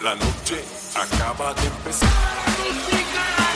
la noche acaba de empezar.